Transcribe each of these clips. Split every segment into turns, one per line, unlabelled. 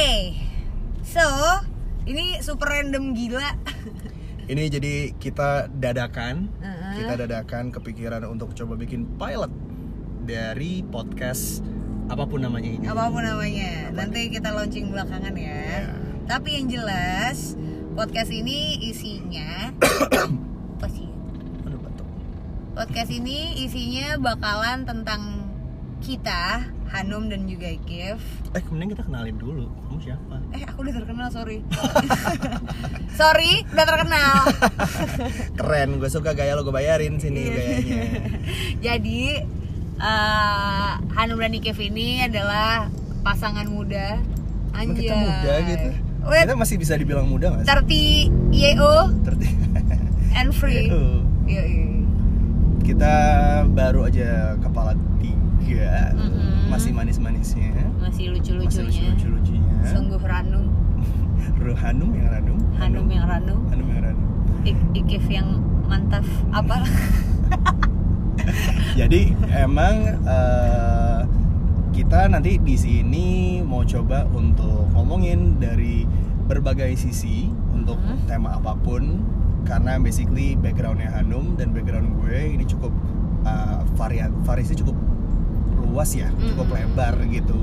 Oke, so ini super random gila.
Ini jadi kita dadakan,
Heeh.
kita dadakan kepikiran untuk coba bikin pilot dari podcast apa pun namanya ini.
Apa pun namanya,
Apa
nanti kita launching belakangan ya.
Ya.
Tapi yang jelas podcast ini isinya apa sih? Podcast ini isinya bakalan tentang kita, Hanum dan juga Gif.
Eh, kemudian kita kenalin dulu. Kamu siapa?
Eh, aku udah terkenal, sorry. sorry, udah terkenal.
Keren, gue suka gaya lo gue bayarin sini
Iya.
gayanya.
Jadi eh, Hanum dan Kev ini adalah pasangan muda. Anjay.
kita muda gitu.
Wait,
Kita masih bisa dibilang muda gak sih?
30 YO
Terti.
and free.
Uh,
Yoi.
kita baru aja kepala tiga,
Mm-mm.
Masih manis-manisnya,
Masih
masih
lucu-lucunya.
lucu-lucunya.
Sungguh ranum,
Hanum yang Ranum.
Hanum yang ranum,
Hanum yang Ranum.
Ik- Ikif yang mantap. Apa?
Jadi emang eh, kita nanti di sini mau coba untuk ngomongin dari berbagai sisi untuk
Mhm.
tema apa pun karena basically backgroundnya Hanum dan background gue ini cukup uh, varian variasinya cukup luas ya cukup
Mhm.
lebar gitu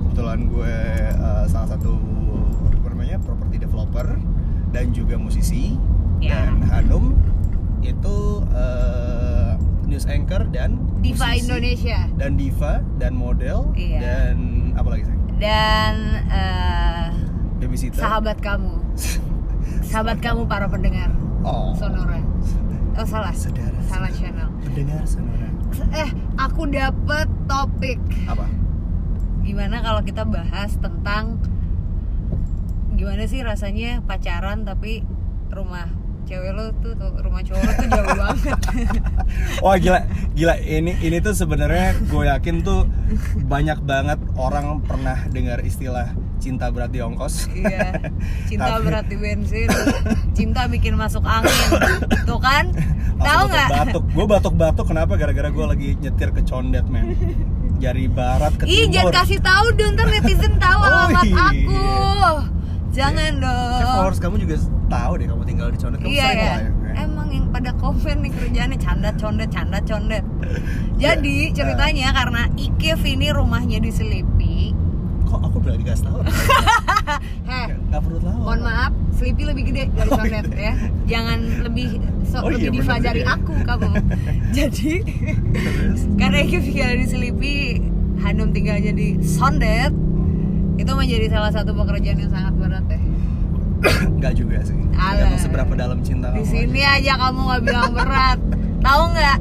kebetulan gue uh, salah satu apa namanya property developer dan juga musisi
Ya.
dan Hanum itu uh, news anchor dan
Diva
musisi
Indonesia.
dan diva dan model
Iya.
dan apa lagi sih
Dan eh,
babysitter
sahabat kamu. Sahabat kamu para pendengar
oh
Sonora. Oh salah.
saudara
Salah channel.
pendengar sonora
Eh, aku dapet topik.
apa
Gimana kalau kita bahas tentang gimana sih rasanya pacaran tapi rumah cewek lo tuh, tuh rumah cowok lo tuh jauh banget.
Wah gila, gila ini ini tuh sebenarnya gue yakin tuh banyak banget orang pernah dengar istilah cinta berat di ongkos.
iya. Cinta
Tapi-
berat di bensin. Cinta bikin masuk angin. Tuh kan? Tahu nggak?
Batuk, gue batuk-batuk kenapa? Gara-gara gue lagi nyetir ke condet men. Dari barat ke
Ih, jangan
timur.
kasih tahu dong, ntar netizen tahu
Oh,
alamat
iya.
aku. Jangan
Kayak
dong.
followers kamu juga tahu deh kamu tinggal di condet. Kamu
Iya
sering
ya.
lah ya.
Emang yang pada komen nih kerjaannya canda condet, canda condet.
Iya.
Jadi ceritanya karena Ikif ini rumahnya di Selipi.
Kok aku udah dikasih tahu?
Heh,
Gak perlu tahu.
mohon maaf, Selipi lebih gede dari
Oh, gitu.
ya. Jangan lebih sok
Oh, iya,
lebih
bener
dari
ya.
aku kamu. Jadi karena tinggal di Selipi, Hanum tinggalnya di Sondet. Itu menjadi salah satu pekerjaan yang sangat berat deh.
Enggak juga sih.
Alah.
Tergantung seberapa dalam cinta
Di sini
aja.
aja kamu nggak bilang berat. Tahu nggak?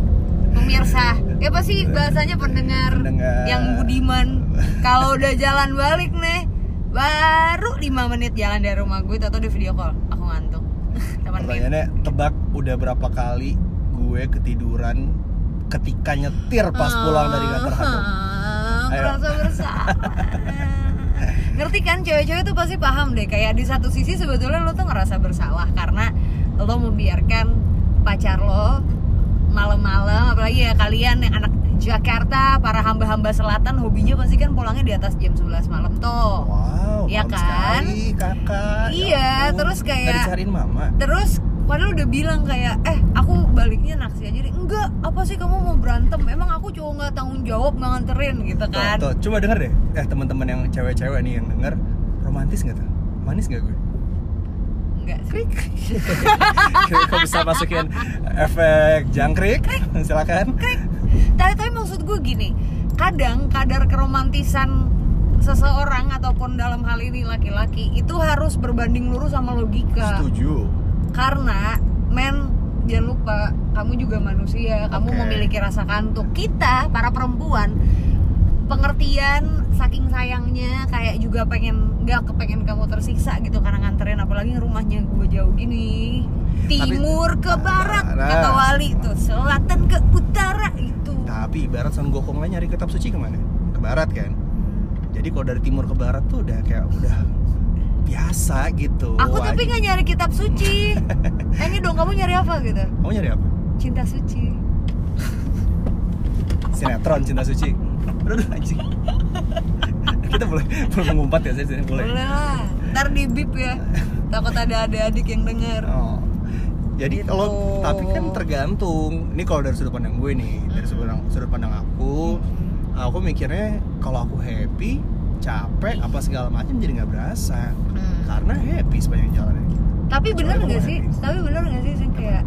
Pemirsa, ya apa sih bahasanya pendengar,
Pendengar.
yang budiman. Kalau udah jalan balik nih, baru 5 menit jalan dari rumah gue atau di video call. Aku ngantuk.
Pertanyaannya tebak udah berapa kali gue ketiduran ketika nyetir pas pulang dari kantor Hanum.
Ah. Merasa bersalah. Ngerti kan cewek-cewek tuh pasti paham deh kayak di satu sisi sebetulnya lo tuh ngerasa bersalah karena lo membiarkan pacar lo malam-malam apalagi ya kalian yang anak Jakarta para hamba-hamba selatan hobinya pasti kan pulangnya di atas jam 11 malam tuh.
Wow,
Iya kan?
sekali, kakak. Ya
Iya,
ampun.
terus kayak-
dicariin mama.
Terus padahal udah bilang kayak eh aku baliknya naksi aja deh. Enggak, apa sih kamu mau berantem? Emang aku cowok nggak tanggung jawab nggak nganterin gitu
Tuh,
kan.
tuh, coba denger deh. Eh teman-teman yang cewek-cewek nih yang denger, romantis nggak tuh? Manis nggak gue?
Enggak sih.
Kok bisa masukin efek jangkrik? Silakan.
tapi tapi maksud gue gini kadang kadar keromantisan seseorang ataupun dalam hal ini laki-laki itu harus berbanding lurus sama logika
Setuju.
karena men jangan lupa kamu juga manusia kamu memiliki rasa kantuk kita para perempuan pengertian saking sayangnya kayak juga pengen nggak kepengen kamu tersiksa gitu karena nganterin apalagi rumahnya gue jauh gini timur ke barat
Nah.
kata wali tuh selatan ke utara itu
Tapi ibarat Son Gokong lah nyari kitab suci ke mana? Ke barat kan? Jadi kalau dari timur ke barat tuh udah kayak udah biasa gitu.
aku tapi
Wajib.
nggak nyari kitab suci eh, ini dong kamu nyari apa gitu
Kamu nyari apa?
cinta suci
Sinetron cinta suci. Aduh anjing. Kita boleh boleh mengumpat ya sih boleh
boleh lah ntar di bip ya takut ada adik-adik yang denger
Oh. Jadi
Gitu.
kalau tapi kan tergantung. Ini kalau dari sudut pandang gue nih, dari sudut pandang, sudut pandang aku, aku mikirnya kalau aku happy, capek apa segala macam jadi nggak berasa.
Hmm.
Karena happy sepanjang jalan.
tapi bener
Soalnya
nggak sih
happy.
tapi bener nggak sih Sing? kayak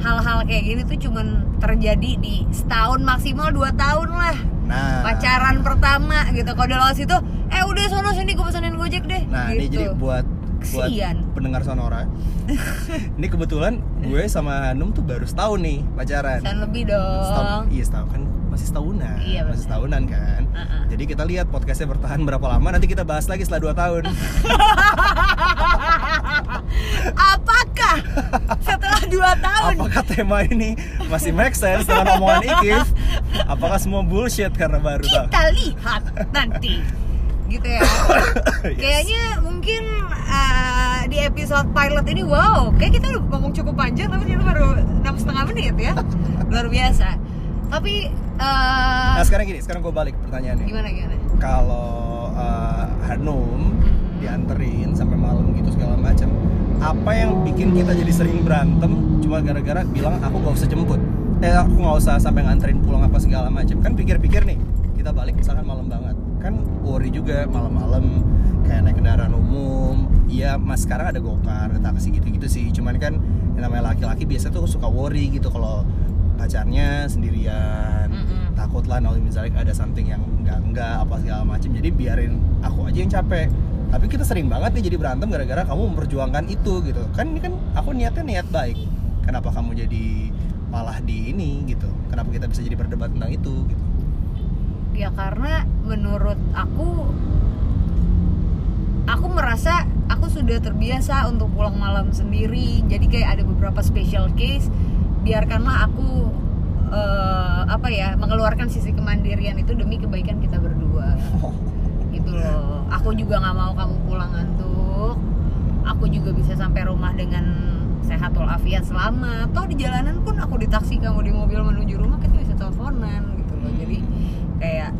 hal-hal kayak gini tuh cuman terjadi di setahun maksimal dua tahun lah
Nah,
pacaran pertama gitu kalau udah lewat situ eh udah sono sini gue pesanin gojek deh
Nah, ini
gitu.
jadi buat buat
Kesian.
pendengar sonora. ini kebetulan gue sama Hanum tuh baru setahun nih pacaran.
Pesan lebih
Setahun,
dong
iya setahun kan masih setahunan,
Iya,
masih setahunan kan.
Uh-uh.
Jadi kita lihat podcastnya bertahan berapa lama, nanti kita bahas lagi setelah 2 tahun.
apakah setelah dua tahun
Apakah tema ini masih make sense dengan omongan Ikif? Apakah semua bullshit karena baru tahu?
kita lihat nanti gitu ya
Yes.
kayaknya mungkin uh, di episode pilot ini wow kayak kita udah ngomong cukup panjang tapi ternyata baru enam setengah menit ya luar biasa tapi uh,
Nah sekarang gini, sekarang gue balik pertanyaannya.
gimana gimana
Kalau uh, Hanum
Hmm.
dianterin sampai malam gitu segala macam, apa yang bikin kita jadi sering berantem cuma gara-gara bilang aku gak usah jemput? Eh aku nggak usah sampai nganterin pulang apa segala macam. Kan pikir-pikir nih, kita balik misalkan malam banget, kan worry juga malam-malam kayak naik kendaraan umum. Iya, mas sekarang ada gokar, ada taksi gitu-gitu sih. Cuman kan yang namanya laki-laki biasa tuh suka worry gitu kalau pacarnya sendirian.
Mm-mm.
takut lah kalau misalnya ada something yang enggak enggak apa segala macam jadi biarin aku aja yang capek. Tapi kita sering banget nih jadi berantem gara-gara kamu memperjuangkan itu gitu. Kan ini kan aku niatnya niat baik. Kenapa kamu jadi malah di ini gitu? Kenapa kita bisa jadi berdebat tentang itu gitu
ya karena menurut aku aku merasa aku sudah terbiasa untuk pulang malam sendiri. Jadi kayak ada beberapa special case biarkanlah aku eh, apa ya mengeluarkan sisi kemandirian itu demi kebaikan kita berdua. Gitu loh. Aku juga nggak mau kamu pulang ngantuk. Aku juga bisa sampai rumah dengan sehat walafiat selamat. Toh di jalanan pun aku di taksi kamu di mobil menuju rumah kita bisa teleponan gitu loh. Jadi kayak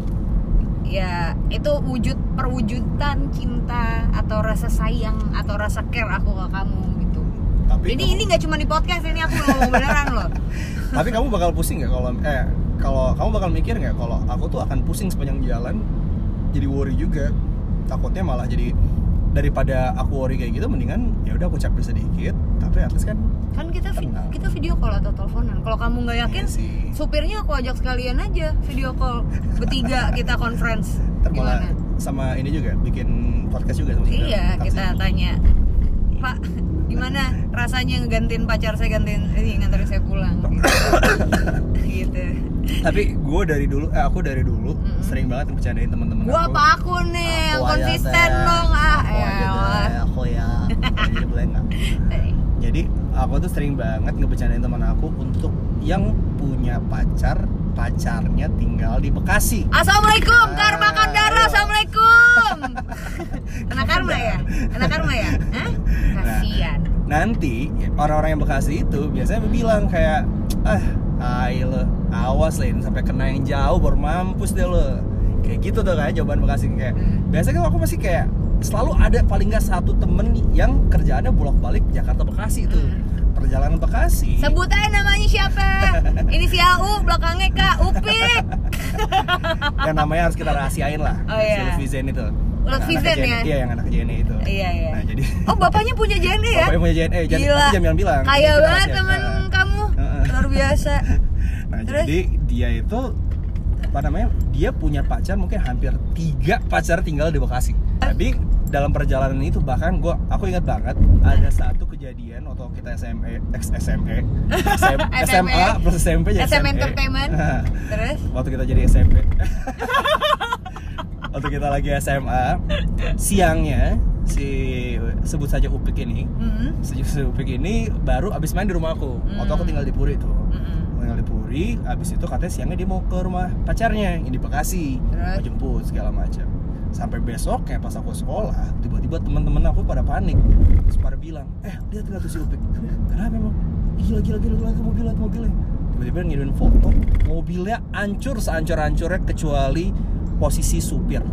ya itu wujud perwujudan cinta atau rasa sayang atau rasa care aku ke kamu gitu.
Tapi
jadi
kamu,
ini nggak cuma di podcast ini aku ngomong beneran loh.
Tapi kamu bakal pusing nggak kalau eh kalau kamu bakal mikir nggak kalau aku tuh akan pusing sepanjang jalan jadi worry juga. Takutnya malah jadi daripada aku worry kayak gitu mendingan ya udah aku capek sedikit tapi at least kan
kan kita vi- kita video call atau teleponan. Kalau kamu nggak yakin
Iya sih.
supirnya aku ajak sekalian aja video call. Bertiga kita conference.
Ntar malah
gimana?
sama ini juga bikin podcast juga sama
iya kita tanya pak gimana rasanya ngegantiin pacar saya gantiin ini nganterin saya pulang. Gitu.
Tapi gue dari dulu eh aku dari dulu
Mm-mm.
sering banget bercandain teman-teman
gua
aku.
apa aku nih yang
Aku
konsisten dong. Ah
aku. Teh. aku ya. Jadi boleh nggak?
Eh,
jadi aku tuh sering banget ngebercandain teman aku untuk yang punya pacar pacarnya tinggal di Bekasi
Assalamualaikum
Ah,
Karma Kandara
ayo.
Assalamualaikum Anak Karma ya? Anak Karma ya? Hah? Kasian
nanti orang-orang yang Bekasi itu biasanya bilang kayak ah lo awas lah ini sampai kena yang jauh baru mampus deh lo kayak gitu tuh kayak jawaban Bekasi kayak
Hmm.
biasanya kan aku masih kayak selalu ada paling nggak satu temen yang kerjaannya bolak-balik Jakarta Bekasi itu
Hmm.
perjalanan Bekasi
Sebut aja namanya siapa Inisial U Belakangnya K Upik
yang namanya harus kita rahasiain lah
Oh, iya.
si Zen itu
Lutfi
Yang
Zen ya?
iya yang anak JNE itu
Iya iya
nah jadi
Oh bapaknya punya JNE ya?
bapaknya punya JNE jangan
Gila.
tapi jangan bilang-bilang
Kaya banget temen
Nah.
kamu. Luar biasa
Nah,
Terus?
jadi dia itu apa namanya? Dia punya pacar mungkin hampir tiga pacar tinggal di Bekasi. Tapi dalam perjalanan itu bahkan gua aku ingat banget ada satu kejadian waktu kita SME, ex SME, SM, SMA plus SMP jadi
SM
SME.
Entertainment
Nah,
Terus
waktu kita jadi SMP. waktu kita lagi SMA, siangnya si sebut saja Upik ini,
Mm-mm.
si si Upik ini baru abis main di rumah aku. Waktu aku
Hmm.
tinggal di Puri tuh
Mm-mm.
tinggal di Puri, abis itu katanya siangnya dia mau ke rumah pacarnya yang di Bekasi, mau jemput segala macam. Sampai besoknya pas aku sekolah, tiba-tiba teman-teman aku pada panik, terus pada bilang, eh lihat lihat tuh si Upik, kenapa emang? Gila gila gila gila tuh mobilnya tuh mobilnya. Tiba-tiba ngirimin foto, mobilnya hancur sehancur-hancurnya kecuali posisi supir.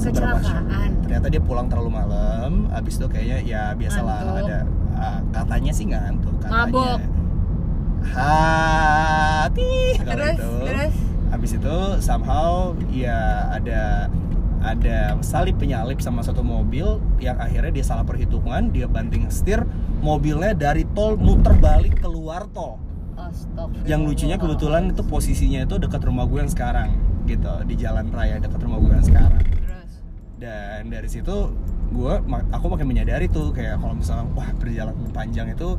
shock.
Kecelakaan.
ternyata dia pulang terlalu malam abis itu kayaknya ya biasalah
Ngantuk.
ada ah, katanya sih ngantuk katanya
Mabok.
hati
Terus, terus?
Abis itu somehow ya ada ada salip penyalip sama satu mobil yang akhirnya dia salah perhitungan dia banting setir mobilnya dari tol muter balik keluar tol. Yang lucunya kebetulan itu posisinya itu dekat rumah gue yang sekarang gitu. Di jalan raya dekat rumah gue yang sekarang. Dan dari situ gue aku makin menyadari tuh kayak kalau misalnya wah perjalanan panjang itu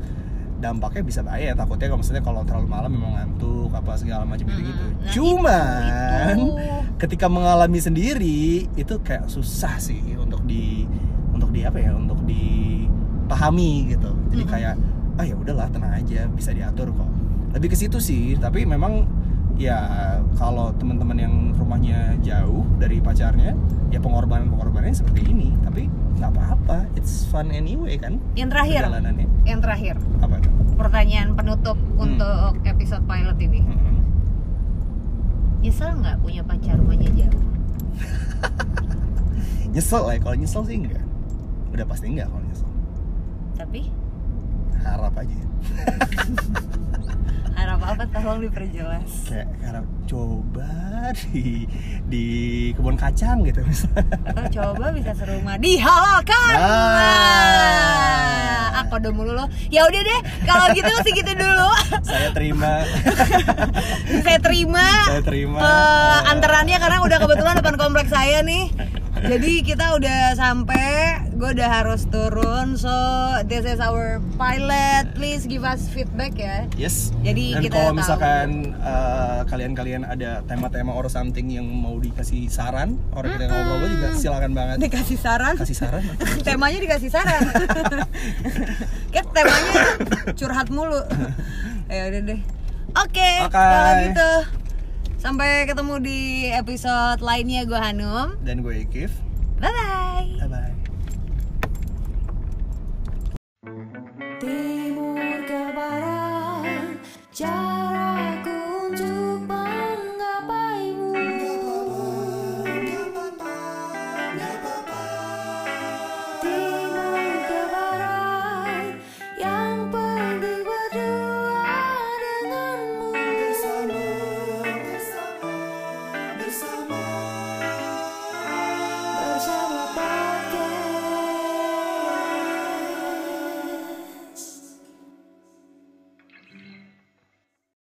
dampaknya bisa bahaya takutnya kalau misalnya kalau terlalu malam memang ngantuk apa segala macam gitu gitu.
Nah,
cuman
itu.
ketika mengalami sendiri itu kayak susah sih untuk di untuk di apa ya untuk dipahami gitu jadi kayak ah ya udahlah tenang aja bisa diatur kok lebih ke situ sih tapi memang ya kalau teman-teman yang rumahnya jauh dari pacarnya ya pengorbanan pengorbanannya seperti ini tapi nggak apa-apa it's fun anyway kan
Yang terakhir, yang terakhir.
apa tuh
Pertanyaan penutup
Hmm.
untuk episode pilot ini.
Mm-mm.
Nyesel nggak punya pacar rumahnya jauh?
nyesel lah ya. kalau nyesel sih enggak udah pasti enggak kalau nyesel
Tapi
harap aja
harap apa tolong diperjelas.
kayak harap coba di di kebun kacang gitu misalnya
Atau coba bisa serumah dihalalkan.
Nah,
aku udah mulu lo. Ya udah deh, kalau gitu segitu dulu.
saya terima
Saya terima.
saya terima
eh, antarannya karena udah kebetulan depan kompleks saya nih. Jadi kita udah sampai, gue udah harus turun. So this is our pilot. Please give us feedback ya.
yes
Jadi
dan
kita
kalau misalkan eh, kalian-kalian ada tema-tema or something yang mau dikasih saran orang kita ngobrol juga silakan banget
Dikasih saran.
kasih saran
temanya dikasih saran. Kayak temanya curhat mulu. Ya udah deh. Oke,
Oke.
kalau gitu sampai ketemu di episode lainnya gue Hanum.
dan gue Ikif
Bye bye.
bye bye